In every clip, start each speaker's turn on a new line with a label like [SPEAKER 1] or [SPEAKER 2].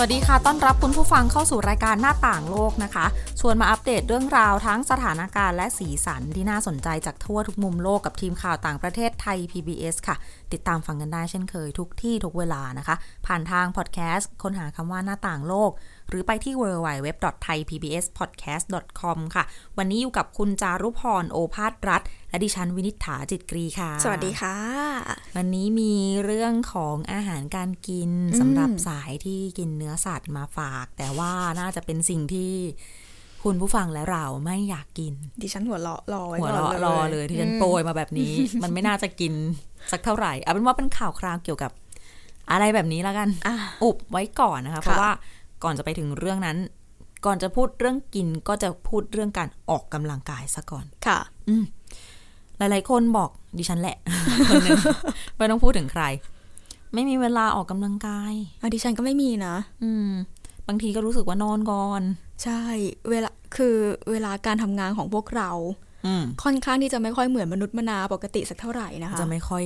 [SPEAKER 1] วัสดีค่ะ ต้อนรับคุณผู้ฟังเข้าสู่รายการหน้าต่างโลกนะคะ ชวนมาอัปเดตเรื่องราวทั้งสถานการณ์และสีสันที่น่าสนใจจากทั่วทุกมุมโลกกับทีมข่าวต่างประเทศไทย PBS ค่ะ ติดตามฟังกันได้เช่นเคยทุกที่ทุกเวลานะคะ ผ่านทางพอดแคสต์ค้นหาคำว่าหน้าต่างโลก หรือไปที่ www.thaipbspodcast.com ค่ะ วันนี้อยู่กับคุณจารุพรโอภาสรัฐ และดิฉันวินิษฐาจิตกรีค่ะ
[SPEAKER 2] สวัสดีค่ะ
[SPEAKER 1] วันนี้มีเรื่องของอาหารการกินสำหรับสายที่กินเนื้อสัตว์มาฝาก แต่ว่าน่าจะเป็นสิ่งที่คุณผู้ฟังและเราไม่อยากกิน
[SPEAKER 2] ดิฉันหัวเราะรอไว้
[SPEAKER 1] หัว
[SPEAKER 2] ก่อน
[SPEAKER 1] เราะ
[SPEAKER 2] เลย
[SPEAKER 1] รอเลยที่ฉันโปรยมาแบบนี้ มันไม่น่าจะกินสักเท่าไหร่เอาเป็นว่าเป็นข่าวคราวเกี่ยวกับ อะไรแบบนี้แล้วกัน
[SPEAKER 2] อะ
[SPEAKER 1] อุบไว้ก่อนนะคะ เพราะว่าก่อนจะไปถึงเรื่องนั้น ก่อนจะพูดเรื่องกินก็จะพูดเรื่องการออกกำลังกายซะก่อน
[SPEAKER 2] ค่ะ
[SPEAKER 1] หลาย ๆ คนบอกดิฉันแหละคนหนึ่งไม่ต้องพูดถึงใคร ไม่มีเวลาออกกำลังกาย
[SPEAKER 2] อะดิฉันก็ไม่มีนะ
[SPEAKER 1] อืม บางทีก็รู้สึกว่านอนก่อน
[SPEAKER 2] ใช่ เวลาคือเวลาการทำงานของพวกเรา
[SPEAKER 1] อืม
[SPEAKER 2] ค่อนข้างที่จะไม่ค่อยเหมือนมนุษย์มนาปกติสักเท่าไหร่นะคะ
[SPEAKER 1] จะไม่ค่อย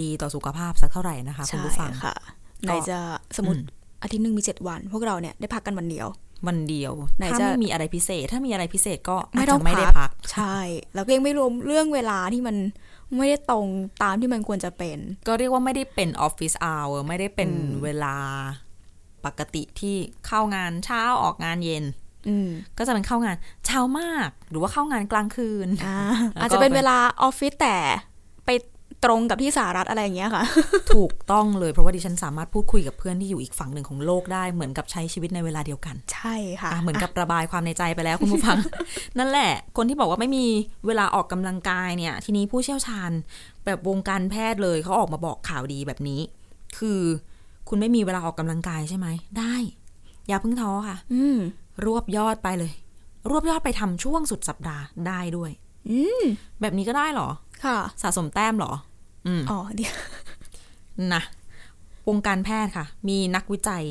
[SPEAKER 1] ดีต่อสุขภาพสักเท่าไหร่นะคะคุณ
[SPEAKER 2] ใช่
[SPEAKER 1] ผู้ฟัง
[SPEAKER 2] ค่ะไหนจะสมมติอาทิตย์หนึ่งมีเจ็ดวัน พวกเราเนี่ยได้พักกันวันเดียว
[SPEAKER 1] วันเดียว
[SPEAKER 2] ไหน
[SPEAKER 1] ถ้า
[SPEAKER 2] จะ
[SPEAKER 1] ไม่มีอะไรพิเศษ ถ้ามีอะไรพิเศษก็
[SPEAKER 2] ไม่
[SPEAKER 1] อาจ
[SPEAKER 2] ต้อง
[SPEAKER 1] จะไม่ได้
[SPEAKER 2] พั
[SPEAKER 1] พั
[SPEAKER 2] ก
[SPEAKER 1] ก
[SPEAKER 2] ใช่ แล้วก็ยังไม่รวมเรื่องเวลาที่มันไม่ได้ตรงตามที่มันควรจะเป็น
[SPEAKER 1] ก็เรียกว่าไม่ได้เป็นออฟฟิศอ r ไม่ได้เป็นเวลาปกติที่เข้างานเช้าออกงานเย็น
[SPEAKER 2] อืม
[SPEAKER 1] ก็จะเป็นเข้างานเช้ามาก หรือว่าเข้างานกลางคืน
[SPEAKER 2] อ่า
[SPEAKER 1] แล้วก็
[SPEAKER 2] อาจจะเป็นเวลาออฟฟิศแต่ไป ตรงกับที่สหรัฐอะไรอย่างเงี้ยค่ะ
[SPEAKER 1] ถูกต้องเลยเพราะว่าดิฉันสามารถพูดคุยกับเพื่อนที่อยู่อีกฝั่งหนึ่งของโลกได้เหมือนกับใช้ชีวิตในเวลาเดียวกัน
[SPEAKER 2] ใช่ค่ะ
[SPEAKER 1] อะเหมือนกับระบายความในใจไปแล้วคุณผู้ฟัง นั่นแหละ คนที่บอกว่าไม่มีเวลาออกกำลังกายเนี่ย ทีนี้ผู้เชี่ยวชาญ แบบวงการแพทย์เลยเขาออกมาบอกข่าวดีแบบนี้ คือคุณไม่มีเวลาออกกำลังกายใช่ไหมได้ อย่าเพิ่งท้อค่ะ
[SPEAKER 2] อืม
[SPEAKER 1] รวบยอดไปเลย รวบยอดไปทำช่วงสุดสัปดาห์ได้ด้วย
[SPEAKER 2] อืม
[SPEAKER 1] แบบนี้ก็ได้เหรอ
[SPEAKER 2] ค่ะ
[SPEAKER 1] สะสมแต้มเหรอ อืม
[SPEAKER 2] อ๋อเดี๋ยว
[SPEAKER 1] นะวงการแพทย์ค่ะ มีนักวิจัย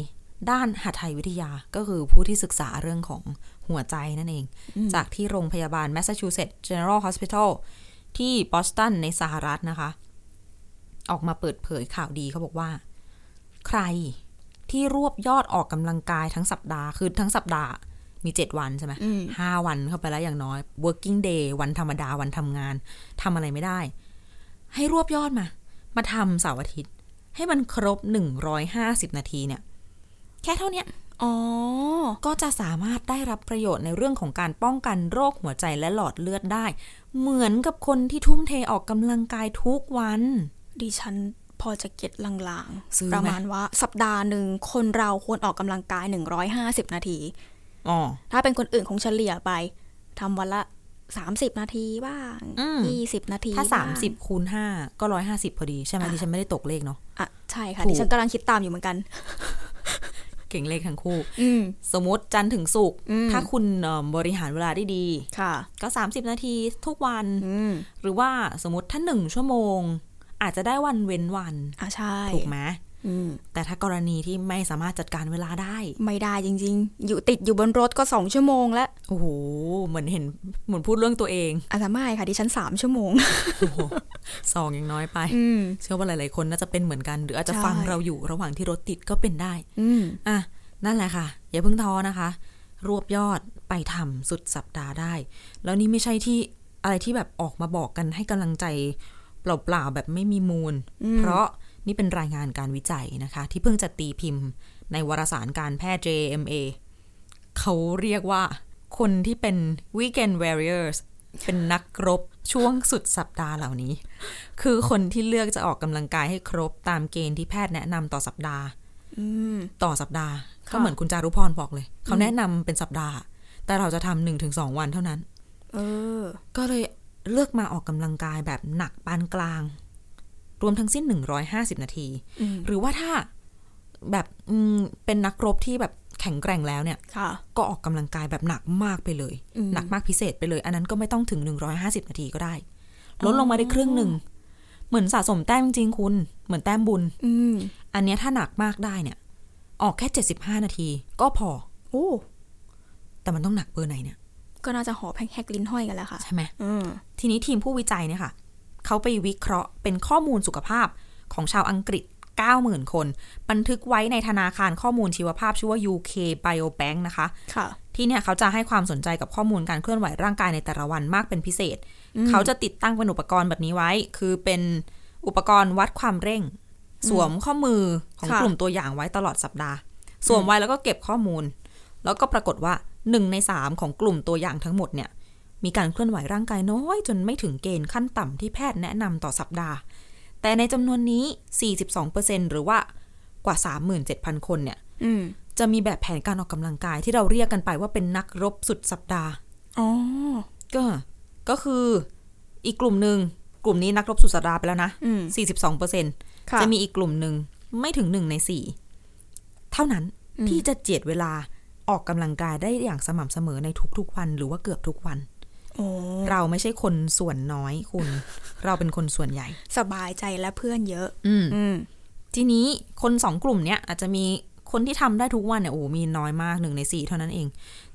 [SPEAKER 1] ด้านหัตถวิทยาก็คือผู้ที่ศึกษาเรื่องของหัวใจนั่นเอง จากที่โรงพยาบาล Massachusetts General Hospital ที่บอสตันในสหรัฐนะคะ ออกมาเปิดเผยข่าวดีเขาบอกว่า ใครที่รวบยอดออกกำลังกายทั้งสัปดาห์ คือทั้งสัปดาห์มี7วันใช่ไหมห้าวันเข้าไปแล้วอย่างน้อย working day วันธรรมดาวันทำงานทำอะไรไม่ได้ ให้รวบยอดมา มาทำเสาร์อาทิตย์ ให้มันครบ 150 นาทีเนี่ย แค่เท่าเนี้ย
[SPEAKER 2] อ๋อ
[SPEAKER 1] ก็จะสามารถได้รับประโยชน์ในเรื่องของการป้องกันโรคหัวใจและหลอดเลือดได้ เหมือนกับคนที่ทุ่มเทออกกำลังกายทุกวัน
[SPEAKER 2] ดิฉันพอจะเก็ตลาง
[SPEAKER 1] ซื้อ
[SPEAKER 2] ๆ
[SPEAKER 1] ไหม
[SPEAKER 2] ประมาณว่าสัปดาห์หนึ่งคนเราควรออกกำลังกาย 150 นาที
[SPEAKER 1] อ๋อ
[SPEAKER 2] ถ้าเป็นคนอื่นคงเฉลี่ยไปทำวันละ 30นาทีบ้าง
[SPEAKER 1] อืม
[SPEAKER 2] 20นาที
[SPEAKER 1] ถ้า
[SPEAKER 2] บ้ง
[SPEAKER 1] 30คูณ5ก็150พอดี ใช่ไหม
[SPEAKER 2] อะ
[SPEAKER 1] ดิฉันไม่ได้ตกเลขเนาะ
[SPEAKER 2] อะใช่ค่ะ
[SPEAKER 1] ถูก
[SPEAKER 2] ดิฉันกำลังคิดตามอยู่เหมือนกัน
[SPEAKER 1] เก่งเลขทั้งคู่
[SPEAKER 2] อืม
[SPEAKER 1] สมมติจันทร์ถึงศุกร์
[SPEAKER 2] อืม
[SPEAKER 1] ถ้าคุณเอิ่มบริหารเวลาได้ดี
[SPEAKER 2] ค่ะ
[SPEAKER 1] ก็30นาทีทุกวัน
[SPEAKER 2] อืม
[SPEAKER 1] หรือว่าสมมติถ้าหนึ่งชั่วโมง อาจจะได้วันเว้นวัน
[SPEAKER 2] อะใช่
[SPEAKER 1] ถูกไหม
[SPEAKER 2] อืม
[SPEAKER 1] แต่ถ้ากรณีที่ไม่สามารถจัดการเวลาได้
[SPEAKER 2] ไม่ได้จริง ๆ อยู่ติดอยู่บนรถก็สองชั่วโมงแล้ว
[SPEAKER 1] โอ้โห เหมือนเห็นเหมือนพูดเรื่องตัวเอง
[SPEAKER 2] อาจจะไม่ค่ะดิฉันสามชั่วโมง
[SPEAKER 1] โอ้โหสองยังน้อยไป
[SPEAKER 2] อืม
[SPEAKER 1] เชื่อว่าหลายๆคนน่าจะเป็นเหมือนกัน หรืออาจจะ
[SPEAKER 2] ใช่
[SPEAKER 1] ฟังเราอยู่ระหว่างที่รถติดก็เป็นได้
[SPEAKER 2] อืม
[SPEAKER 1] อะ นั่นแหละค่ะ อย่าเพิ่งท้อนะคะ รวบยอดไปทำสุดสัปดาห์ได้ แล้วนี่ไม่ใช่ที่อะไรที่แบบออกมาบอกกันให้กำลังใจเปล่าๆแบบไม่มีมูล เพราะ นี่เป็นรายงานการวิจัยนะคะ ที่เพิ่งจะตีพิมพ์ ในวารสารการแพทย์ JMA เขาเรียกว่า คนที่เป็น weekend warriors เป็นนักรบช่วงสุดสัปดาห์เหล่านี้ คือคนที่เลือกจะออกกำลังกายให้ครบตามเกณฑ์ที่แพทย์แนะนำต่อสัปดาห์
[SPEAKER 2] อืม
[SPEAKER 1] ต่อสัปดาห์
[SPEAKER 2] ค่ะ
[SPEAKER 1] ก็เหมือนคุณจารุพรบอกเลย เขาแนะนำเป็นสัปดาห์ แต่เราจะทำหนึ่งถึงสองวันเท่านั้น
[SPEAKER 2] เออ
[SPEAKER 1] ก็เลยเลือกมาออกกำลังกายแบบหนักปานกลาง รวมทั้งสิ้น 150 นาที
[SPEAKER 2] อืม
[SPEAKER 1] หรือว่าถ้าแบบอืมเป็นนักรบที่แบบแข็งแกร่งแล้วเนี่ย
[SPEAKER 2] ค่ะ
[SPEAKER 1] ก็ออกกำลังกายแบบหนักมากไปเลย
[SPEAKER 2] อืม
[SPEAKER 1] หนักมากพิเศษไปเลย อันนั้นก็ไม่ต้องถึง 150 นาทีก็ได้ ลดลงมาได้ครึ่งหนึ่ง เหมือนสะสมแต้มจริงๆคุณ เหมือนแต้มบุญ
[SPEAKER 2] อืม
[SPEAKER 1] อันเนี้ยถ้าหนักมากได้เนี่ย ออกแค่ 75 นาที ก็พอ
[SPEAKER 2] โอ้
[SPEAKER 1] แต่มันต้องหนักเบอร์ไหนเนี่ย
[SPEAKER 2] ก็น่าจะหอบแฮกลิ้นห้อยกันแล้วค่ะ
[SPEAKER 1] ใช่ไหม
[SPEAKER 2] อืม
[SPEAKER 1] ทีนี้ทีมผู้วิจัยเนี่ยค่ะ เขาไปวิเคราะห์เป็นข้อมูลสุขภาพของชาวอังกฤษ 90,000 คน บันทึกไว้ในธนาคารข้อมูลชีวภาพชื่อว่า UK Biobank นะคะ
[SPEAKER 2] ค่ะ
[SPEAKER 1] ที่เนี่ยเขาจะให้ความสนใจกับข้อมูลการเคลื่อนไหวร่างกายในแต่ละวันมากเป็นพิเศษ เขาจะติดตั้งเป็นอุปกรณ์แบบนี้ไว้ คือเป็นอุปกรณ์วัดความเร่ง สวมข้อมือของ
[SPEAKER 2] ค่ะ
[SPEAKER 1] กลุ่มตัวอย่างไว้ตลอดสัปดาห์ สวมไว้แล้วก็เก็บข้อมูล แล้วก็ปรากฏว่าหนึ่งในสามของกลุ่มตัวอย่างทั้งหมดเนี่ย มีการเคลื่อนไหวร่างกายน้อย จนไม่ถึงเกณฑ์ขั้นต่ำที่แพทย์แนะนำต่อสัปดาห์ แต่ในจำนวนนี้ 42%หรือว่ากว่า 37,000 คนเนี่ย
[SPEAKER 2] อืม
[SPEAKER 1] จะมีแบบแผนการออกกำลังกายที่เราเรียกกันไปว่าเป็นนักรบสุดสัปดาห์
[SPEAKER 2] อ๋อ
[SPEAKER 1] ก็ก็คืออีกกลุ่มหนึ่งกลุ่มนี้นักรบสุดสัปดาห์ไปแล้วนะ
[SPEAKER 2] อืม
[SPEAKER 1] 42เปอร์เซ็น
[SPEAKER 2] ค่ะ
[SPEAKER 1] จะมีอีกกลุ่มหนึ่งไม่ถึงหนึ่งในสี่เท่านั้นที่จะเจียดเวลาออกกำลังกายได้อย่างสม่ำเสมอในทุกๆวันหรือว่าเกือบทุกวัน
[SPEAKER 2] โอ้
[SPEAKER 1] เราไม่ใช่คนส่วนน้อยคุณ เราเป็นคนส่วนใหญ่
[SPEAKER 2] สบายใจและเพื่อนเยอะ
[SPEAKER 1] อืม
[SPEAKER 2] อืม
[SPEAKER 1] ทีนี้คนสองกลุ่มเนี้ยอาจจะมีคนที่ทำได้ทุกวันเนี่ยโอ้มีน้อยมากหนึ่งในสี่เท่านั้นเอง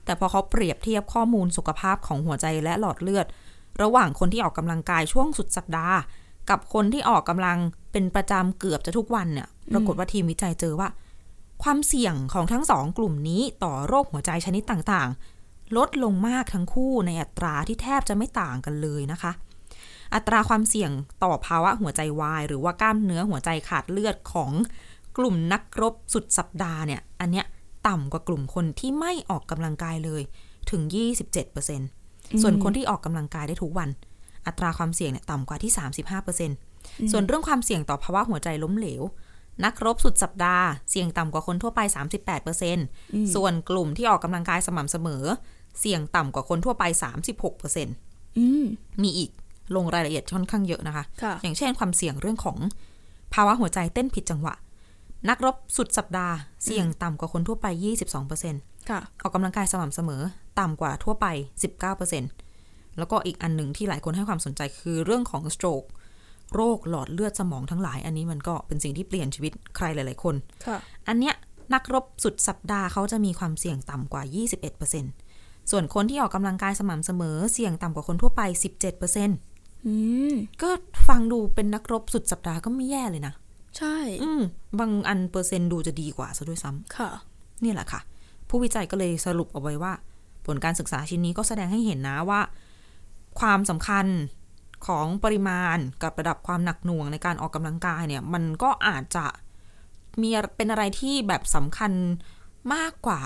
[SPEAKER 1] แต่พอเขาเปรียบเทียบข้อมูลสุขภาพของหัวใจและหลอดเลือด ระหว่างคนที่ออกกำลังกายช่วงสุดสัปดาห์ กับคนที่ออกกำลังเป็นประจำเกือบจะทุกวันเนี่ย ปรากฏว่าทีมวิจัยเจอว่า ความเสี่ยงของทั้งสองกลุ่มนี้ต่อโรคหัวใจชนิดต่างๆ ลดลงมากทั้งคู่ในอัตราที่แทบจะไม่ต่างกันเลยนะคะ อัตราความเสี่ยงต่อภาวะหัวใจวายหรือว่ากล้ามเนื้อหัวใจขาดเลือดของกลุ่มนักรบสุดสัปดาห์เนี่ย อันเนี้ยต่ำกว่ากลุ่มคนที่ไม่ออกกำลังกายเลยถึง 27%ส่วนคนที่ออกกำลังกายได้ทุกวัน อัตราความเสี่ยงเนี่ยต่ำกว่าที่ 35%ส่วนเรื่องความเสี่ยงต่อภาวะหัวใจล้มเหลว นักรบสุดสัปดาห์ เสี่ยงต่ำกว่าคนทั่วไป 38%ส่วนกลุ่มที่ออกกำลังกายสม่ำเสมอ เสี่ยงต่ำกว่าคนทั่วไป 36%
[SPEAKER 2] อืม
[SPEAKER 1] มีอีกลงรายละเอียดค่อนข้างเยอะนะคะ
[SPEAKER 2] ค่ะ
[SPEAKER 1] อย่างเช่นความเสี่ยงเรื่องของภาวะหัวใจเต้นผิดจังหวะ นักรบสุดสัปดาห์เสี่ยงต่ำกว่าคนทั่วไป 22%
[SPEAKER 2] ค่ะ
[SPEAKER 1] ออกกำลังกายสม่ำเสมอต่ำกว่าทั่วไป 19%แล้วก็อีกอันหนึ่งที่หลายคนให้ความสนใจคือเรื่องของ stroke โรคหลอดเลือดสมองทั้งหลาย อันนี้มันก็เป็นสิ่งที่เปลี่ยนชีวิตใครหลาย ๆ คน
[SPEAKER 2] ค่ะ
[SPEAKER 1] อันเนี้ยนักรบสุดสัปดาห์เขาจะมีความเสี่ยงต่ำกว่า 21% ส่วนคนที่ออกกำลังกายสม่ำเสมอเสี่ยงต่ำกว่าคนทั่วไป 17%
[SPEAKER 2] อืม
[SPEAKER 1] ก็ฟังดูเป็นนักรบสุดสัปดาห์ก็ไม่แย่เลยนะ
[SPEAKER 2] ใช่
[SPEAKER 1] อืมบางอันเปอร์เซ็นต์ดูจะดีกว่าซะด้วยซ้ำ
[SPEAKER 2] ค่ะ
[SPEAKER 1] นี่แหละค่ะ ผู้วิจัยก็เลยสรุปเอาไว้ว่า ผลการศึกษาชิ้นนี้ก็แสดงให้เห็นนะว่า ความสำคัญของปริมาณกับระดับความหนักหน่วงในการออกกำลังกายเนี่ย มันก็อาจจะมีเป็นอะไรที่แบบสำคัญมากกว่า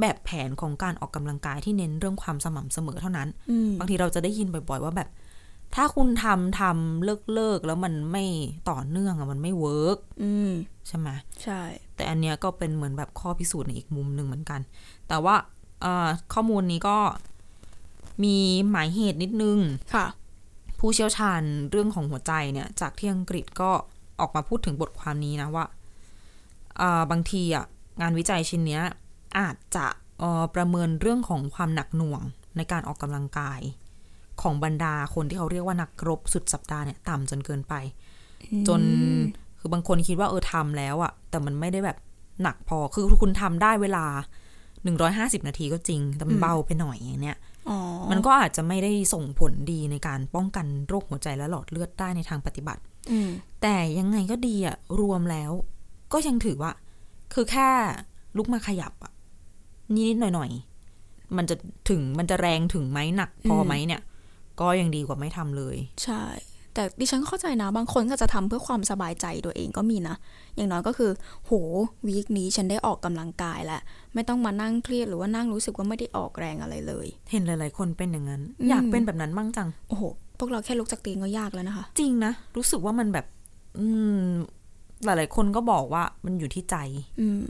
[SPEAKER 1] แบบแผนของการออกกำลังกายที่เน้นเรื่องความสม่ำเสมอเท่านั้น
[SPEAKER 2] อืม
[SPEAKER 1] บางทีเราจะได้ยินบ่อย ๆ ว่าแบบ ถ้าคุณทำทำเลิกเลิกแล้วมันไม่ต่อเนื่องอะมันไม่ work
[SPEAKER 2] อืม
[SPEAKER 1] ใช่ไหม
[SPEAKER 2] ใช่
[SPEAKER 1] แต่อันเนี้ยก็เป็นเหมือนแบบข้อพิสูจน์ในอีกมุมหนึ่งเหมือนกัน แต่ว่าเอ่อข้อมูลนี้ก็มีหมายเหตุนิดนึง
[SPEAKER 2] ค่ะ
[SPEAKER 1] ผู้เชี่ยวชาญเรื่องของหัวใจเนี่ย จากที่อังกฤษก็ออกมาพูดถึงบทความนี้นะว่าเอ่อบางทีอะงานวิจัยชิ้นเนี้ย อาจจะออประเมินเรื่องของความหนักหน่วงในการออกกำลังกาย ของบรรดาคนที่เขาเรียกว่านักรบสุดสัปดาห์เนี่ยต่ำจนเกินไป จนคือบางคนคิดว่าเออทำแล้วอะแต่มันไม่ได้แบบหนักพอคือคุณทำได้เวลา150นาทีก็จริง แต่มันเบาไปหน่อยอย่างเนี้ยมันก็อาจจะไม่ได้ส่งผลดีในการป้องกันโรคหัวใจและหลอดเลือดได้ในทางปฏิบัติแต่ยังไงก็ดีอะรวมแล้ว ก็ยังถือว่า คือแค่ลุกมาขยับอะ นิดๆหน่อยๆ มันจะถึงมันจะแรงถึงไหมหนักพอไหมเนี่ย ก็ยังดีกว่าไม่ทำเลย
[SPEAKER 2] ใช่ แต่ดิฉันก็เข้าใจนะ บางคนก็จะทำเพื่อความสบายใจตัวเองก็มีนะ อย่างน้อยก็คือ โหวีคนี้ฉันได้ออกกำลังกายแล้วไม่ต้องมานั่งเครียดหรือว่านั่งรู้สึกว่าไม่ได้ออกแรงอะไรเลย
[SPEAKER 1] เห็นหลาย ๆ คนเป็นอย่างนั้น
[SPEAKER 2] อืม
[SPEAKER 1] อยากเป็นแบบนั้นบ้างจัง
[SPEAKER 2] โอ้โห พวกเราแค่ลุกจากเตียงก็ยากแล้วนะคะ
[SPEAKER 1] จริงนะ รู้สึกว่ามันแบบ อืมหลาย ๆ คนก็บอกว่ามันอยู่ที่ใจ
[SPEAKER 2] อืม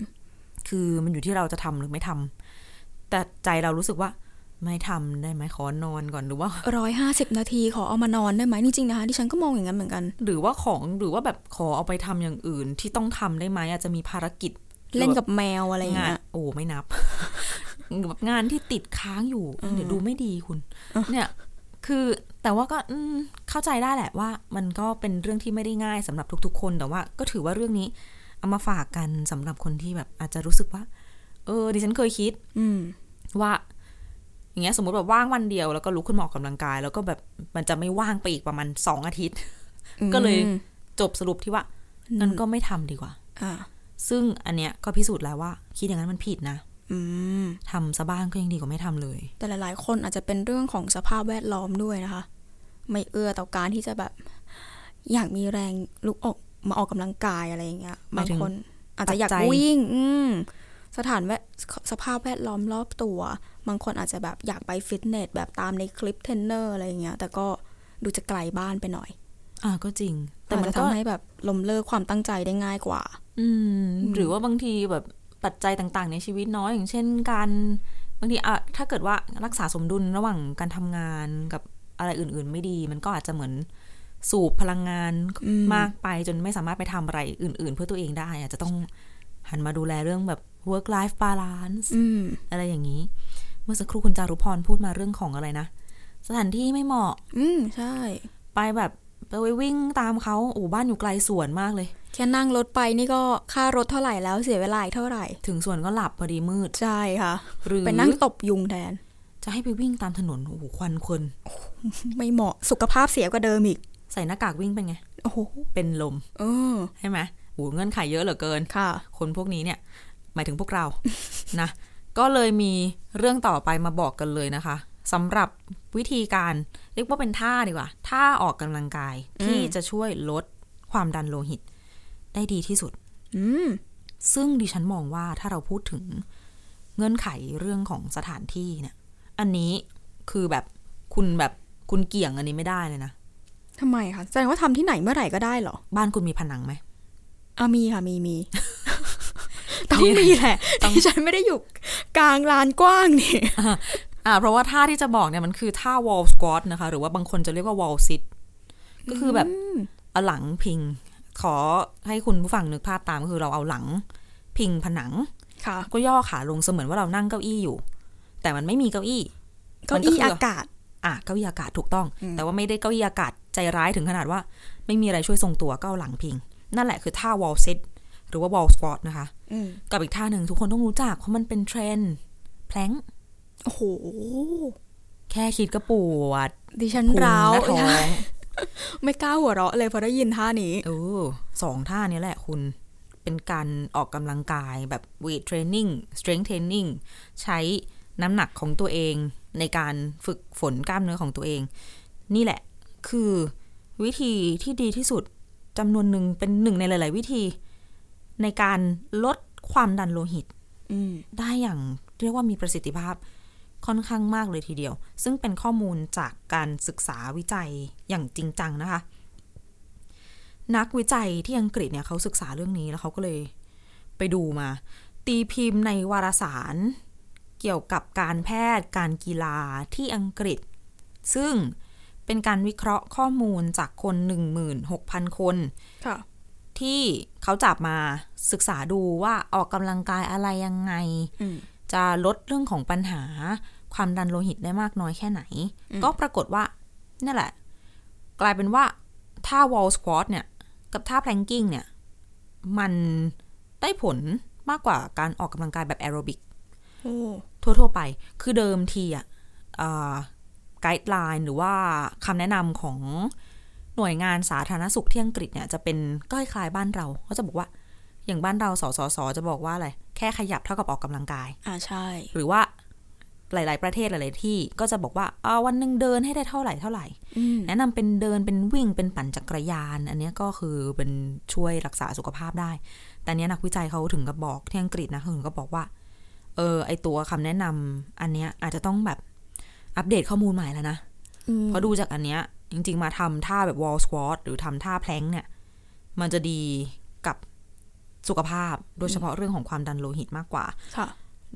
[SPEAKER 1] คือมันอยู่ที่เราจะทำหรือไม่ทำแต่ใจเรารู้สึกว่าไม่ทำได้ไหมขอนอนก่อนหรือว่า
[SPEAKER 2] ร้อยห้าสิบนาทีขอเอามานอนได้ไหมจริงๆนะคะดิฉันก็มองอย่างนั้นเหมือนกัน
[SPEAKER 1] หรือว่าของหรือว่าแบบขอเอาไปทำอย่างอื่นที่ต้องทำได้ไหมอาจจะมีภารกิจ
[SPEAKER 2] เล่นกับแมวอะไรอย่าง
[SPEAKER 1] งาน
[SPEAKER 2] เงี้ย
[SPEAKER 1] โอ้ไม่นับแบบงานที่ติดค้างอยู่เดี๋ยวดูไม่ดีคุณ เนี่ยคือแต่ว่าก็อืมเข้าใจได้แหละว่า มันก็เป็นเรื่องที่ไม่ได้ง่ายสำหรับทุก ๆ คนแต่ว่า ก็ถือว่าเรื่องนี้ เอามาฝากกันสำหรับคนที่แบบอาจจะรู้สึกว่า เออ ดิฉันเคยคิด
[SPEAKER 2] อืม
[SPEAKER 1] ว่า อย่างเงี้ย สมมติแบบว่างวันเดียวแล้วก็ลุกขึ้นมาออกกำลังกาย แล้วก็แบบมันจะไม่ว่างไปอีกประมาณสองอาทิตย์ ก็เลย
[SPEAKER 2] อืม
[SPEAKER 1] จบสรุปที่ว่างั้นก็ไม่ทำดีกว่า
[SPEAKER 2] อ่า
[SPEAKER 1] ซึ่งอันเนี้ยก็พิสูจน์แล้วว่า คิดอย่างนั้นมันผิดนะ
[SPEAKER 2] อืม
[SPEAKER 1] ทำซะบ้างก็ยังดีกว่าไม่ทำเลย
[SPEAKER 2] แต่หลายๆ คนอาจจะเป็นเรื่องของสภาพแวดล้อมด้วยนะคะ ไม่เอื้อต่อการที่จะแบบ อยากมีแรงลุกออก มาออกกำลังกายอะไรอย่างเงี้ย
[SPEAKER 1] หมา
[SPEAKER 2] บายง
[SPEAKER 1] ถึง
[SPEAKER 2] คนอาจจะอยาก
[SPEAKER 1] ปัจจัย
[SPEAKER 2] วิ่ง อืมสถานแวดสภาพแวดล้อมรอบตัว บางคนอาจจะแบบอยากไปฟิตเนสแบบตามในคลิปเทรนเนอร์อะไรอย่างเงี้ย แต่ก็ดูจะไกลบ้านไปหน่อย
[SPEAKER 1] อ่าก็จริง แต่
[SPEAKER 2] อาจ
[SPEAKER 1] มัน
[SPEAKER 2] จะ
[SPEAKER 1] ก็
[SPEAKER 2] ทำให้แบบล้มเลิกความตั้งใจได้ง่ายกว่า
[SPEAKER 1] อืม หรือว่าบางทีแบบปัจจัยต่างๆ ในชีวิตเน้อยอย่างเช่นการบางทีอะถ้าเกิดว่ารักษาสมดุลระหว่างการทำงานกับอะไรอื่น ๆ ไม่ดี มันก็อาจจะเหมือน สูบพลังงาน
[SPEAKER 2] อืม
[SPEAKER 1] มากไปจนไม่สามารถไปทำอะไรอื่น ๆ เพื่อตัวเองได้อาจจะต้องหันมาดูแลเรื่องแบบ work life balance
[SPEAKER 2] อืม
[SPEAKER 1] อะไรอย่างนี้ เมื่อสักครู่คุณจารุพรพูดมาเรื่องของอะไรนะ สถานที่ไม่เหมาะ
[SPEAKER 2] อืมใช่
[SPEAKER 1] ไปแบบไปวิ่งตามเขาโอ้บ้านอยู่ไกลสวนมากเลย
[SPEAKER 2] แค่นั่งรถไปนี่ก็ค่ารถเท่าไหร่แล้วเสียเวลาอีกเท่าไหร่
[SPEAKER 1] ถึงสวนก็หลับพอดีมืด
[SPEAKER 2] ใช่ค่ะ
[SPEAKER 1] หรือ
[SPEAKER 2] ไปนั่งตบยุงแทน
[SPEAKER 1] จะให้ไปวิ่งตามถนนโอ้โหควันควน
[SPEAKER 2] ไม่เหมาะสุขภาพเสียกว่าเดิมอีก
[SPEAKER 1] ใส่หน้ากากวิ่งเป็นไง
[SPEAKER 2] โอ้โห
[SPEAKER 1] เป็นลม
[SPEAKER 2] เออ
[SPEAKER 1] ใช่ไหมโอ้โหเงื่อนไขเยอะเหลือเกิน
[SPEAKER 2] ค่ะ
[SPEAKER 1] คนพวกนี้เนี่ย หมายถึงพวกเรา นะ ก็เลยมีเรื่องต่อไปมาบอกกันเลยนะคะสำหรับวิธีการเรียกว่าเป็นท่าดีกว่า ท่าออกกำลังกายที่
[SPEAKER 2] อืม
[SPEAKER 1] จะช่วยลดความดันโลหิต ได้ดีที่สุด
[SPEAKER 2] อืม
[SPEAKER 1] ซึ่งดิฉันมองว่าถ้าเราพูดถึงเงื่อนไขเรื่องของสถานที่เนี่ย อันนี้คือแบบคุณแบบคุณเกี่ยงอันนี้ไม่ได้เลยนะ
[SPEAKER 2] ทำไมคะแสดงว่าทำที่ไหนเมื่อไหร่ก็ได้เหรอ
[SPEAKER 1] บ้านคุณมีผนังไหม
[SPEAKER 2] อะมีค่ะมีมีต้อง
[SPEAKER 1] ดี
[SPEAKER 2] มีแหละ
[SPEAKER 1] ต้อง
[SPEAKER 2] ที่ฉันไม่ได้อยู่กลางลานกว้างนี่
[SPEAKER 1] อ่าเพราะว่าท่าที่จะบอกเนี่ยมันคือท่า wall squat นะคะ หรือว่าบางคนจะเรียกว่า wall sit ก็คือแบบเอาหลังพิง ขอให้คุณผู้ฟังนึกภาพตามก็คือเราเอาหลังพิงผนัง
[SPEAKER 2] ค่ะ
[SPEAKER 1] ก็ย่อขาลงเสมือนว่าเรานั่งเก้าอี้อยู่ แต่มันไม่มีเก้าอี้
[SPEAKER 2] เก้า
[SPEAKER 1] มันก็
[SPEAKER 2] อี้
[SPEAKER 1] คืออ
[SPEAKER 2] อากาศ
[SPEAKER 1] อะเก้าอี้อากาศถูกต้อง แต่ว่าไม่ได้เก้าอี้อากาศใจร้ายถึงขนาดว่า ไม่มีอะไรช่วยทรงตัวก็เอาหลังพิง นั่นแหละคือท่า wall sit หรือว่า wall squat นะคะ
[SPEAKER 2] อืม
[SPEAKER 1] กับอีกท่าหนึ่งทุกคนต้องรู้จักเพราะมันเป็นเทรนด์แพลง
[SPEAKER 2] โอ้โห
[SPEAKER 1] แค่คิดก็ปวด
[SPEAKER 2] ดิฉัน
[SPEAKER 1] พุง
[SPEAKER 2] ร้าว
[SPEAKER 1] และท้อง
[SPEAKER 2] ไม่กล้าหัวเราะเลยพอได้ยินท่านี้
[SPEAKER 1] เออสองท่านี้แหละคุณเป็นการออกกำลังกายแบบ weight training strength training ใช้ น้ำหนักของตัวเองในการฝึกฝนกล้ามเนื้อของตัวเอง นี่แหละคือวิธีที่ดีที่สุดจำนวนหนึ่งเป็นหนึ่งในหลาย ๆ วิธี ในการลดความดันโลหิต
[SPEAKER 2] อืม
[SPEAKER 1] ได้อย่างเรียกว่ามีประสิทธิภาพค่อนข้างมากเลยทีเดียว ซึ่งเป็นข้อมูลจากการศึกษาวิจัยอย่างจริงจังนะคะ นักวิจัยที่อังกฤษเนี่ยเขาศึกษาเรื่องนี้แล้วเขาก็เลยไปดูมา ตีพิมพ์ในวารสาร เกี่ยวกับการแพทย์ การกีฬาที่อังกฤษ ซึ่งเป็นการวิเคราะห์ข้อมูลจากคน 16,000 คน
[SPEAKER 2] ค่ะ
[SPEAKER 1] ที่เขาจับมาศึกษาดูว่าออกกำลังกายอะไรยังไง
[SPEAKER 2] อืม
[SPEAKER 1] จะลดเรื่องของปัญหาความดันโลหิตได้มากน้อยแค่ไหน ก็ปรากฏว่านี่แหละ กลายเป็นว่าท่า wall squat เนี่ย กับท่า planking เนี่ย มันได้ผลมากกว่าการออกกำลังกายแบบแอโรบิก
[SPEAKER 2] โอ้
[SPEAKER 1] ทั่ว ๆ ไป คือเดิมทีอะไกด์ไลน์หรือว่าคำแนะนำของหน่วยงานสาธารณสุขที่อังกฤษเนี่ยจะเป็นก็คล้ายๆบ้านเราเขาจะบอกว่า อย่างบ้านเราสสสจะบอกว่าอะไรแค่ขยับเท่ากับออกกำลังกาย
[SPEAKER 2] อ่าใช่
[SPEAKER 1] หรือว่าหลาย ๆ ประเทศหลาย ๆ ที่ก็จะบอกว่าเอาวันหนึ่งเดินให้ได้เท่าไหร่เท่าไหร่
[SPEAKER 2] อืม
[SPEAKER 1] แนะนำเป็นเดินเป็นวิ่งเป็นปั่นจักรยาน อันเนี้ยก็คือเป็นช่วยรักษาสุขภาพได้ แต่เนี้ยนักวิจัยเขาถึงกับบอกที่อังกฤษนะถึงก็บอกว่า เออไอตัวคำแนะนำอันเนี้ยอาจจะต้องแบบอัปเดตข้อมูลใหม่แล้วนะ
[SPEAKER 2] อืม
[SPEAKER 1] เพราะดูจากอันเนี้ย จริง ๆ มาทำท่าแบบ wall squat หรือทำท่าแพลงก์เนี่ย มันจะดีกับสุขภาพ โดยเฉพาะเรื่องของความดันโลหิตมากกว่า
[SPEAKER 2] ค่ะ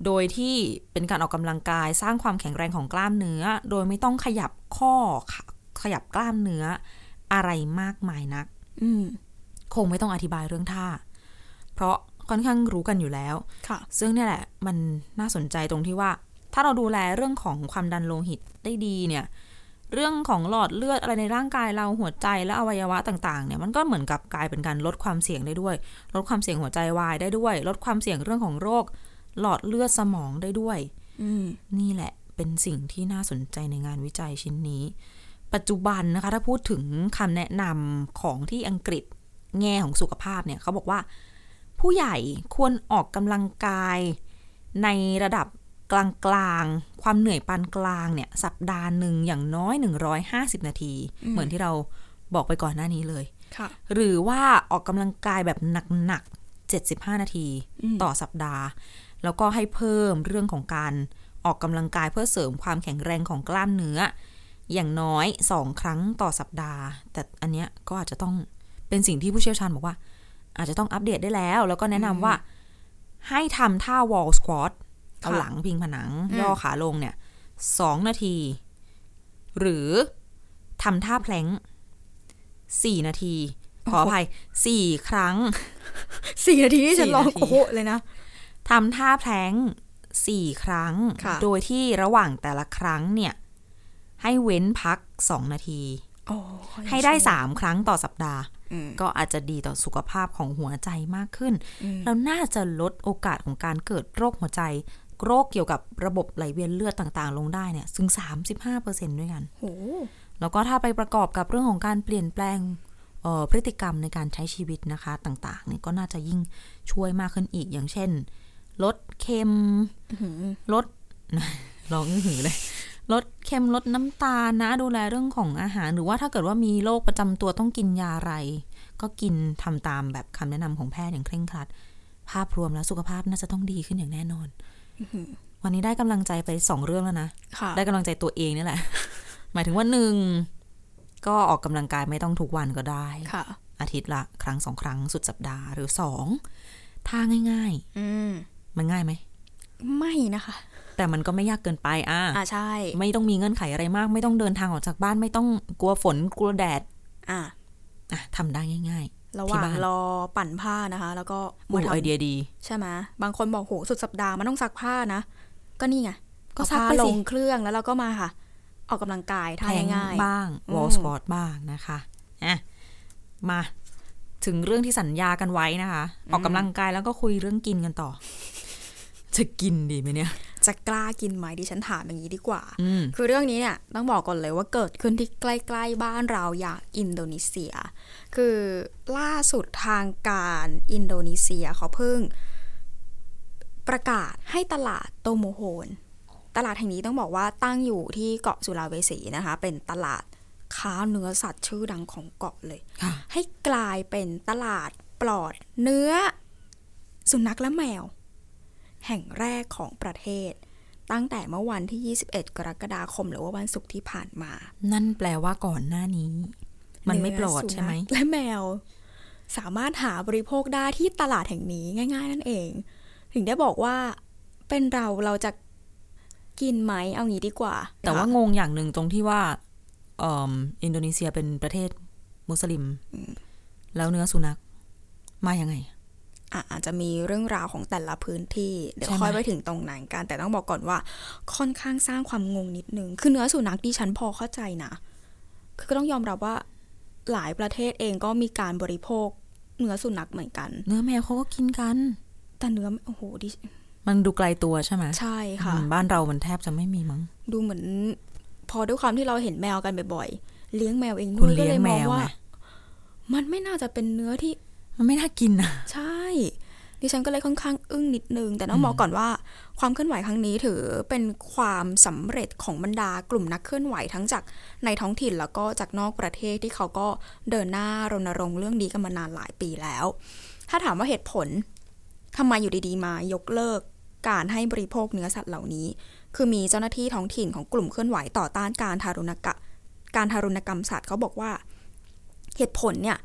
[SPEAKER 1] โดยที่เป็นการออกกำลังกายสร้างความแข็งแรงของกล้ามเนื้อ โดยไม่ต้องขยับข้อขขยับกล้ามเนื้ออะไรมากมายนัก
[SPEAKER 2] อืม
[SPEAKER 1] คงไม่ต้องอธิบายเรื่องท่า เพราะ ค่อนข้างรู้กันอยู่แล้ว
[SPEAKER 2] ค่ะ
[SPEAKER 1] ซึ่งเนี่ยแหละมันน่าสนใจตรงที่ว่า ถ้าเราดูแลเรื่องของความดันโลหิตได้ดีเนี่ย เรื่องของหลอดเลือดอะไรในร่างกายเราหัวใจและอวัยวะต่างๆ เนี่ยมันก็เหมือนกับกลายเป็นการลดความเสี่ยงได้ด้วย ลดความเสี่ยงหัวใจวายได้ด้วย ลดความเสี่ยงเรื่องของโรค หลอดเลือดสมองได้ด้วย
[SPEAKER 2] อืม
[SPEAKER 1] นี่แหละเป็นสิ่งที่น่าสนใจในงานวิจัยชิ้นนี้ ปัจจุบันนะคะถ้าพูดถึงคำแนะนำของที่อังกฤษแง่ของสุขภาพเนี่ยเขาบอกว่า ผู้ใหญ่ควรออกกำลังกายในระดับกลางๆ ความเหนื่อยปานกลางเนี่ย สัปดาห์หนึ่งอย่างน้อย 150 นาที เหมือนที่เราบอกไปก่อนหน้านี้เลย
[SPEAKER 2] ค่ะ
[SPEAKER 1] หรือว่าออกกำลังกายแบบหนักๆ 75 นาทีต่อสัปดาห์ แล้วก็ให้เพิ่มเรื่องของการออกกำลังกายเพื่อเสริมความแข็งแรงของกล้ามเนื้อ อย่างน้อย2ครั้งต่อสัปดาห์ แต่อันเนี้ยก็อาจจะต้องเป็นสิ่งที่ผู้เชี่ยวชาญบอกว่า อาจจะต้องอัปเดตได้แล้ว แล้วก็แนะนำว่า ให้ทำท่า wall squat เอาหลังพิงผนัง ย่อขาลงเนี่ยสองนาที หรือทำท่าแพลงก์สี่นาที ขออภัยสี่ครั้ง
[SPEAKER 2] สี่นาทีที่ฉัน
[SPEAKER 1] สี่
[SPEAKER 2] ร้อง
[SPEAKER 1] นาที
[SPEAKER 2] โอ้โหเลยนะ
[SPEAKER 1] ทำท่าแพลงก์สี่ครั้ง
[SPEAKER 2] ค่ะ
[SPEAKER 1] โดยที่ระหว่างแต่ละครั้งเนี่ย ให้เว้นพักสองนาที
[SPEAKER 2] โอ้
[SPEAKER 1] ให้ได้สามครั้งต่อสัปดาห์
[SPEAKER 2] อืม
[SPEAKER 1] ก็อาจจะดีต่อสุขภาพของหัวใจมากขึ้นแล้วน่าจะลดโอกาสของการเกิดโรคหัวใจ โรคเกี่ยวกับระบบไหลเวียนเลือดต่างๆ ลงได้เนี่ยถึง 35%ด้วยกัน
[SPEAKER 2] โห
[SPEAKER 1] แล้วก็ถ้าไปประกอบกับเรื่องของการเปลี่ยนแปลงเอ่อพฤติกรรมในการใช้ชีวิตนะคะต่างๆเนี่ยก็น่าจะยิ่งช่วยมากขึ้นอีกอย่างเช่น ลดเค็มลดลองอื้อหือเลย ลดเค็มลดน้ำตาลนะ ดูแลเรื่องของอาหาร หรือว่าถ้าเกิดว่ามีโรคประจำตัวต้องกินยาอะไร ก็กินทำตามแบบคำแนะนำของแพทย์อย่างเคร่งครัด ภาพรวมแล้วสุขภาพน่าจะต้องดีขึ้นอย่างแน่นอนวันนี้ได้กำลังใจไปสองเรื่องแล้วนะ
[SPEAKER 2] ค่ะ
[SPEAKER 1] ได้กำลังใจตัวเองนี่แหละ หมายถึงว่าหนึ่งก็ออกกำลังกายไม่ต้องทุกวันก็ได้
[SPEAKER 2] ค่ะ
[SPEAKER 1] อาทิตย์ละครั้งสองครั้งสุดสัปดาห์หรือสองท่าง่าย
[SPEAKER 2] อืม
[SPEAKER 1] ๆมันง่ายไหม
[SPEAKER 2] ไม่นะคะ
[SPEAKER 1] แต่มันก็ไม่ยากเกินไปอะ
[SPEAKER 2] อ่าใช่
[SPEAKER 1] ไม่ต้องมีเงื่อนไขอะไรมาก ไม่ต้องเดินทางออกจากบ้านไม่ต้องกลัวฝนกลัวแดด
[SPEAKER 2] อ่า
[SPEAKER 1] อะทำได้ง่าย
[SPEAKER 2] ระห
[SPEAKER 1] ที่
[SPEAKER 2] ว่าง
[SPEAKER 1] บ้าน
[SPEAKER 2] รอปั่นผ้านะคะ แล้วก็
[SPEAKER 1] ๆอู้
[SPEAKER 2] มาทำ
[SPEAKER 1] ไอเดียดี
[SPEAKER 2] ใช่ไหมบางคนบอกโหสุดสัปดาห์มันต้องซักผ้านะ ก็นี่ไง
[SPEAKER 1] ก็
[SPEAKER 2] เอา
[SPEAKER 1] ซัก
[SPEAKER 2] ผ้า
[SPEAKER 1] ไป
[SPEAKER 2] ใส่เครื่องแล้วเราก็มาค่ะ ออกกำลังกายท่า
[SPEAKER 1] plank ง่า
[SPEAKER 2] ย
[SPEAKER 1] บ้าง
[SPEAKER 2] อืม
[SPEAKER 1] wall squatร์ตบ้างนะคะอะมาถึงเรื่องที่สัญญากันไว้นะคะ ออกกำลังกายแล้วก็คุยเรื่องกินกันต่อ จะกินดีไหมเนี่ย
[SPEAKER 2] ๆ จะกล้ากินไหมดิฉันถามอย่างนี้ดีกว่า
[SPEAKER 1] อืม
[SPEAKER 2] คือเรื่องนี้เนี่ยต้องบอกก่อนเลยว่าเกิดขึ้นที่ใกล้ๆบ้านเราอย่างอินโดนีเซีย คือล่าสุดทางการอินโดนีเซียเขาเพิ่ง ประกาศให้ตลาดโตโมโฮนตลาดแห่งนี้ต้องบอกว่าตั้งอยู่ที่เกาะสุลาเวสีนะคะ เป็นตลาดค้าเนื้อสัตว์ชื่อดังของเกาะเลย
[SPEAKER 1] ค่ะ
[SPEAKER 2] ให้กลายเป็นตลาดปลอดเนื้อสุนัขและแมว แห่งแรกของประเทศ ตั้งแต่เมื่อวันที่ 21 กรกฎาคม หรือว่าวันศุกร์ที่ผ่านมา
[SPEAKER 1] นั่นแปลว่าก่อนหน้านี้ มันไม่ปลอดใช่ไหม
[SPEAKER 2] เนื้อสุนัขและแมว สามารถหาบริโภคได้ที่ตลาดแห่งนี้ง่าย ๆ นั่นเอง ถึงได้บอกว่าเป็นเราเราจะกินไหมเอางี้ดีกว่า
[SPEAKER 1] แต่ว่างงอย่างหนึ่งตรงที่ว่าเอ่ออินโดนีเซียเป็นประเทศมุสลิม แล้วเนื้อสุนัขมายังไง
[SPEAKER 2] อะอาจจะมีเรื่องราวของแต่ละพื้นที่ เดี๋ยว
[SPEAKER 1] ใช่ไหม
[SPEAKER 2] ค่อยไปถึงตรงนั้นกัน แต่ต้องบอกก่อนว่าค่อนข้างสร้างความงงนิดนึง คือเนื้อสุนัขดิฉันพอเข้าใจนะ คือก็ต้องยอมรับว่าหลายประเทศเองก็มีการบริโภคเนื้อสุนัขเหมือนกัน
[SPEAKER 1] เนื้อแมวเขาก็กินกัน
[SPEAKER 2] แต่เนื้อโอ้โหดิ
[SPEAKER 1] มันดูไกลตัวใช่ไหม
[SPEAKER 2] ใช่ค่ะ
[SPEAKER 1] อืมบ้านเรามันแทบจะไม่มีมั้ง
[SPEAKER 2] ดูเหมือน พอด้วยความที่เราเห็นแมวกันบ่อยๆ เลี้ยงแมวเอง
[SPEAKER 1] คุ
[SPEAKER 2] ด้
[SPEAKER 1] ณ
[SPEAKER 2] วยก็
[SPEAKER 1] เลี้
[SPEAKER 2] เลยย
[SPEAKER 1] ง
[SPEAKER 2] ม
[SPEAKER 1] แม
[SPEAKER 2] อง
[SPEAKER 1] ว
[SPEAKER 2] ว่า
[SPEAKER 1] ไง
[SPEAKER 2] มันไม่น่าจะเป็นเนื้อที่
[SPEAKER 1] มันไม่น่ากินนะ
[SPEAKER 2] ใช่ ดิฉันก็เลยค่อนข้างอึ้งนิดนึง แต่ต้องบอกก่อนว่า ความเคลื่อนไหวครั้งนี้ถือเป็นความสำเร็จของบรรดากลุ่มนักเคลื่อนไหวทั้งจากในท้องถิ่นแล้วก็จากนอกประเทศที่เขาก็เดินหน้ารณรงค์เรื่องนี้กันมานานหลายปีแล้ว ถ้าถามว่าเหตุผลทำไมอยู่ดีๆ มายกเลิกการให้บริโภคเนื้อสัตว์เหล่านี้ คือมีเจ้าหน้าที่ท้องถิ่นของกลุ่มเคลื่อนไหวต่อต้านการทารุณกะ การทารุณกรรมสัตว์เขาบอกว่า เหตุผลเนี่ย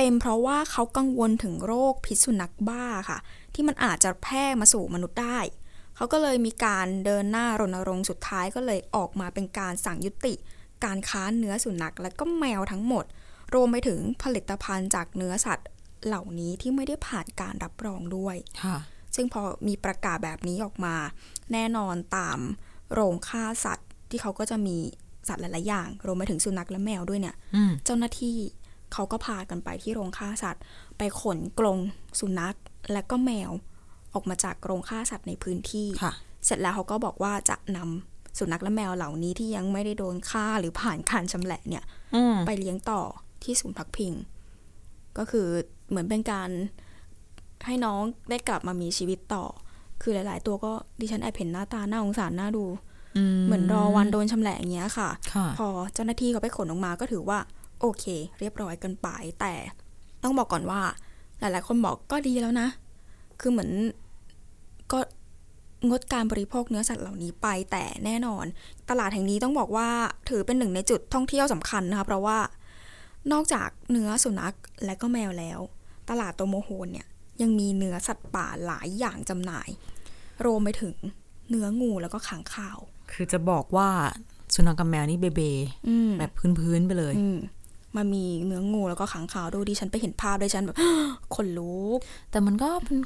[SPEAKER 2] เป็นเพราะว่าเขากังวลถึงโรคพิษสุนัขบ้าค่ะ ที่มันอาจจะแพร่มาสู่มนุษย์ได้ เขาก็เลยมีการเดินหน้ารณรงค์สุดท้ายก็เลยออกมาเป็นการสั่งยุติ การค้าเนื้อสุนัขและก็แมวทั้งหมด รวมไปถึงผลิตภัณฑ์จากเนื้อสัตว์เหล่านี้ที่ไม่ได้ผ่านการรับรองด้วย
[SPEAKER 1] ค่ะ
[SPEAKER 2] ซึ่งพอมีประกาศแบบนี้ออกมา แน่นอนตามโรงฆ่าสัตว์ที่เขาก็จะมีสัตว์หลายๆอย่าง รวมไปถึงสุนัขและแมวด้วยเนี่ย
[SPEAKER 1] อืม
[SPEAKER 2] เจ้าหน้าที่ เขาก็พากันไปที่โรงฆ่าสัตว์ ไปขนกรงสุนัขและก็แมวออกมาจากโรงฆ่าสัตว์ในพื้นที่
[SPEAKER 1] ค่ะ
[SPEAKER 2] เสร็จแล้วเขาก็บอกว่าจะนำสุนัขและแมวเหล่านี้ที่ยังไม่ได้โดนฆ่าหรือผ่านการชำแหละเนี่ย
[SPEAKER 1] อืม
[SPEAKER 2] ไปเลี้ยงต่อที่ศูนย์พักพิง ก็คือเหมือนเป็นการให้น้องได้กลับมามีชีวิตต่อ คือหลาย ๆ ตัวก็ดิฉันแอบเห็นหน้าตาน่าสงสารน่าดู เหมือนรอวันโดนชำแหละอย่างเงี้ยค่ะ
[SPEAKER 1] ค่ะ
[SPEAKER 2] พอเจ้าหน้าที่เขาไปขนออกมาก็ถือว่า โอเค เรียบร้อยกันไปแต่ต้องบอกก่อนว่า หลาย ๆ คนบอกก็ดีแล้วนะ คือเหมือนก็งดการบริโภคเนื้อสัตว์เหล่านี้ไปแต่แน่นอน ตลาดแห่งนี้ต้องบอกว่าถือเป็นหนึ่งในจุดท่องเที่ยวสำคัญนะคะเพราะว่านอกจากเนื้อสุนัขและก็แมวแล้ว ตลาดโตโมโฮนเนี่ยยังมีเนื้อสัตว์ป่าหลายอย่างจำหน่าย รวมไปถึงเนื้องูแล้วก็ขังข่าว
[SPEAKER 1] คือจะบอกว่าสุนัขกับแมวนี่เบเบ
[SPEAKER 2] อืม
[SPEAKER 1] แบบพื้นๆไปเลย
[SPEAKER 2] อื มมันมีเนื้องูแล้วก็ขังขาวดูดิฉันไปเห็นภาพด้วยฉันแบบขนลุก
[SPEAKER 1] แต่มันก็เป็น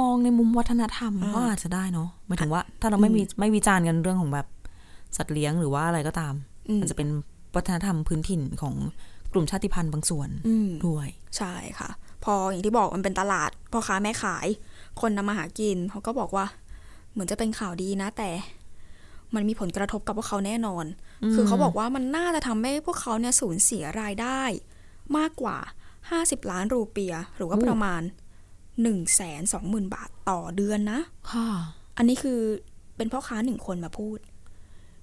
[SPEAKER 1] มองในมุมวัฒนธรรม
[SPEAKER 2] อ่า
[SPEAKER 1] ก็อาจจะได้เนาะหมายถึงว่า ถ้าเราไม่มีไม่วิจารณ์กันเรื่องของแบบสัตว์เลี้ยงหรือว่าอะไรก็ตาม
[SPEAKER 2] อืม
[SPEAKER 1] มันจะเป็นวัฒนธรรมพื้นถิ่นของกลุ่มชาติพันธุ์บางส่วน
[SPEAKER 2] อืม
[SPEAKER 1] ด้วย
[SPEAKER 2] ใช่ค่ะ พออย่างที่บอกมันเป็นตลาดพ่อค้าแม่ขาย คนนำมาหากินเขาก็บอกว่า เหมือนจะเป็นข่าวดีนะ แต่ มันมีผลกระทบกับพวกเขาแน่นอน คือเขาบอกว่ามันน่าจะทำให้พวกเขาเนี่ยสูญเสียรายได้ มากกว่า 50 ล้านรูเปีย หรือว่า
[SPEAKER 1] โอ้
[SPEAKER 2] ประมาณ1 2 0 0 0 0บาทต่อเดือนนะ
[SPEAKER 1] ค่ะ
[SPEAKER 2] อันนี้คือเป็นพ่อค้าหนึ่งคนมาพูด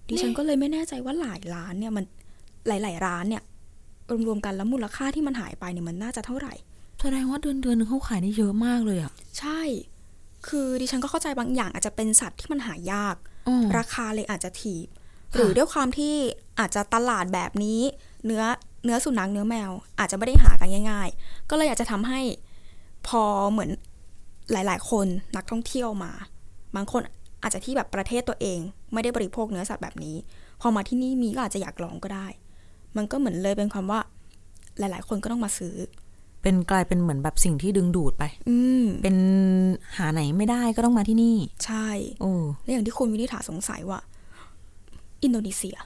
[SPEAKER 2] ดิฉันก็เลยไม่แน่ใจว่าหลายร้านเนี่ยมันหลาย ๆ ร้านเนี่ย รวมๆกันแล้วมูลค่าที่มันหายไปเนี่ยมันน่าจะเท่าไหร่
[SPEAKER 1] แสดงว่าเดือนเดือนๆนึงเขาขายได้เยอะมากเลยอะ
[SPEAKER 2] ใช่ คือดิฉันก็เข้าใจบางอย่างอาจจะเป็นสัตว์ที่มันหายาก
[SPEAKER 1] อืม
[SPEAKER 2] ราคาเลยอาจจะถีบ
[SPEAKER 1] ค่ะ
[SPEAKER 2] หรือด้วยความที่อาจจะตลาดแบบนี้ เนื้อเนื้อสุนัขเนื้อแมว อาจจะไม่ได้หากันง่าย ๆ ก็เลยอาจจะทำให้พอเหมือนหลาย ๆ คนนักท่องเที่ยวมา บางคนอาจจะที่แบบประเทศตัวเอง ไม่ได้บริโภคเนื้อสัตว์แบบนี้ พอมาที่นี่มีก็อาจจะอยากลองก็ได้ มันก็เหมือนเลยเป็นความว่าหลาย ๆ คนก็ต้องมาซื้อ
[SPEAKER 1] เป็นกลายเป็นเหมือนแบบสิ่งที่ดึงดูดไป
[SPEAKER 2] อืม
[SPEAKER 1] เป็นหาไหนไม่ได้ก็ต้องมาที่นี่
[SPEAKER 2] ใช่
[SPEAKER 1] โอ้
[SPEAKER 2] และอย่างที่คุณวินิษฐาสงสัยว่า อินโดนีเซีย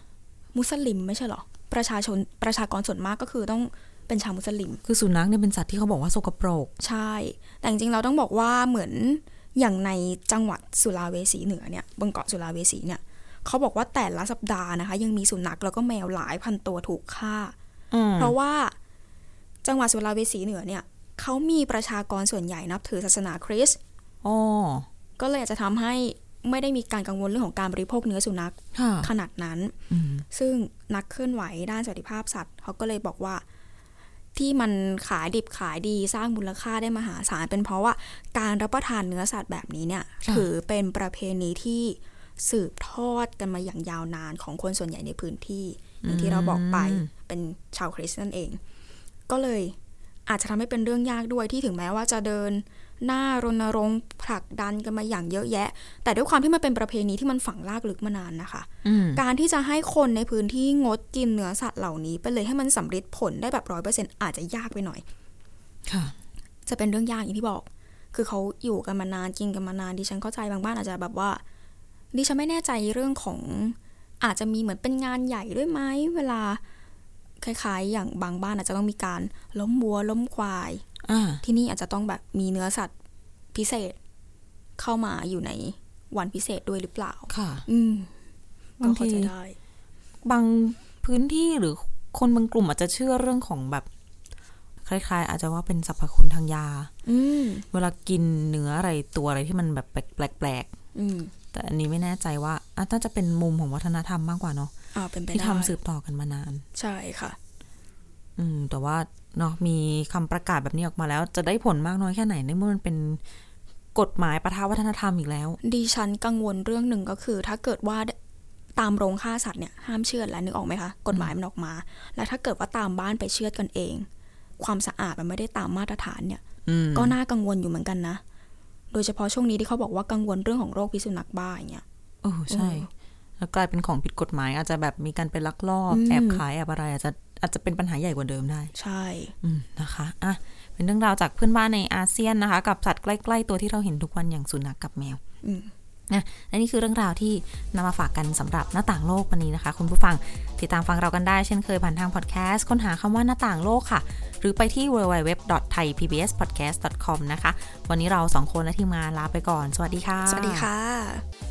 [SPEAKER 2] มุสลิมไม่ใช่เหรอ ประชาชนประชากรส่วนมากก็คือต้องเป็นชาวมุสลิม
[SPEAKER 1] คือสุนัขเนี่ยเป็นสัตว์ที่เขาบอกว่าสกปรก
[SPEAKER 2] ใช่ แต่จริงๆเราต้องบอกว่าเหมือนอย่างในจังหวัดสุราเวสีเหนือเนี่ยบนเกาะสุราเวสีเนี่ยเขาบอกว่าแต่ละสัปดาห์นะคะ ยังมีสุนัขแล้วก็แมวหลายพันตัวถูกฆ่า
[SPEAKER 1] อืม
[SPEAKER 2] เพราะว่า จังหวัดสุราเวสีเหนือเนี่ยเขามีประชากรส่วนใหญ่นับถือศาสนาคริสต์
[SPEAKER 1] อ๋อ
[SPEAKER 2] ก็เลยอาจจะทำให้ไม่ได้มีการกังวลเรื่องของการบริโภคเนื้อสุนัข
[SPEAKER 1] ค่ะ
[SPEAKER 2] ขนาดนั้น
[SPEAKER 1] อืม
[SPEAKER 2] ซึ่งนักเคลื่อนไหวด้านสวัสดิภาพสัตว์เขาก็เลยบอกว่า ที่มันขายดิบขายดีสร้างมูลค่าได้มหาศาลเป็นเพราะว่าการรับประทานเนื้อสัตว์แบบนี้เนี่ย
[SPEAKER 1] ค่ะ
[SPEAKER 2] ถือเป็นประเพณีที่สืบทอดกันมาอย่างยาวนานของคนส่วนใหญ่ในพื้นที่ อย่างที่เราบอกไปเป็นชาวคริสต์นั่นเอง ก็เลยอาจจะทำให้เป็นเรื่องยากด้วยที่ถึงแม้ว่าจะเดิน หน้ารณรงค์ผลักดันกันมาอย่างเยอะแยะ แต่ด้วยความที่มันเป็นประเพณีที่มันฝังลากลึกมานานนะคะ
[SPEAKER 1] อืม
[SPEAKER 2] การที่จะให้คนในพื้นที่งดกินเนื้อสัตว์เหล่านี้ ไปเลยให้มันสำเร็จผลได้แบบร้อยเปอร์เซ็นอาจจะยากไปหน่อย
[SPEAKER 1] ค่ะ
[SPEAKER 2] จะเป็นเรื่องยากอย่างที่บอก คือเขาอยู่กันมานานกินกันมานานดิฉันเข้าใจบางบ้านอาจจะแบบว่าดิฉันไม่แน่ใจเรื่องของอาจจะมีเหมือนเป็นงานใหญ่ด้วยไหมเวลา คล้ายๆ อย่างบางบ้านอาจจะต้องมีการล้มวัวล้มควาย
[SPEAKER 1] อ่า
[SPEAKER 2] ที่นี่อาจจะต้องแบบมีเนื้อสัตว์พิเศษเข้ามาอยู่ในวันพิเศษด้วยหรือเปล่า
[SPEAKER 1] ค่ะ
[SPEAKER 2] อืม
[SPEAKER 1] บาง
[SPEAKER 2] ก็เข้า
[SPEAKER 1] ที
[SPEAKER 2] ใจได้
[SPEAKER 1] บางพื้นที่หรือคนบางกลุ่มอาจจะเชื่อเรื่องของแบบ คล้ายๆ อาจจะว่าเป็นสรรพคุณทางยา
[SPEAKER 2] อืม
[SPEAKER 1] เวลากินเนื้ออะไรตัวอะไรที่มันแบบแปลก
[SPEAKER 2] อืม
[SPEAKER 1] ๆแต่อันนี้ไม่แน่ใจว่าอะน่าจะเป็นมุมของวัฒนธรรมมากกว่าเนาะ
[SPEAKER 2] อ่าเป็นไป
[SPEAKER 1] ที่
[SPEAKER 2] ได้
[SPEAKER 1] ทำสืบต่อกันมานาน
[SPEAKER 2] ใช่ค่ะ
[SPEAKER 1] อืม แต่ว่าเนาะมีคำประกาศแบบนี้ออกมาแล้ว จะได้ผลมากน้อยแค่ไหนในเมื่อมันเป็นกฎหมายประทาวัฒนธรรมอีกแล้ว
[SPEAKER 2] ดิฉันกังวลเรื่องหนึ่งก็คือ ถ้าเกิดว่าตามโรงฆ่าสัตว์เนี่ยห้ามเชือดแล้วนึกออกไหมคะกฎหมายมันออกมา แล้วถ้าเกิดว่าตามบ้านไปเชือดกันเอง ความสะอาดมันไม่ได้ตามมาตรฐานเนี่ย
[SPEAKER 1] อืม
[SPEAKER 2] ก็น่ากังวลอยู่เหมือนกันนะ โดยเฉพาะช่วงนี้ที่เขาบอกว่ากังวลเรื่องของโรคพิษสุนัขบ้าอย่างเงี้ย
[SPEAKER 1] โอ้ใช่ แล้วกลายเป็นของผิดกฎหมาย อาจจะแบบมีการไปลักลอบ
[SPEAKER 2] อืม
[SPEAKER 1] แอบขายแอบอะไรอาจจะอาจจะเป็นปัญหาใหญ่กว่าเดิมได้
[SPEAKER 2] ใช่
[SPEAKER 1] อืมนะคะอะเป็นเรื่องราวจากเพื่อนบ้านในอาเซียนนะคะ กับสัตว์ใกล้ ๆ ตัวที่เราเห็นทุกวันอย่างสุนัขกับแมว
[SPEAKER 2] อืม
[SPEAKER 1] นะและนี่คือเรื่องราวที่นำมาฝากกันสำหรับหน้าต่างโลกวันนี้นะคะ คุณผู้ฟังติดตามฟังเรากันได้เช่นเคยผ่านทางพอดแคสต์ค้นหาคำว่าหน้าต่างโลกค่ะ หรือไปที่ www.thaipbspodcast.com นะคะ วันนี้เราสองคนและทีมงานลาไปก่อน สวัสดีค่ะ
[SPEAKER 2] สวัสดีค่ะ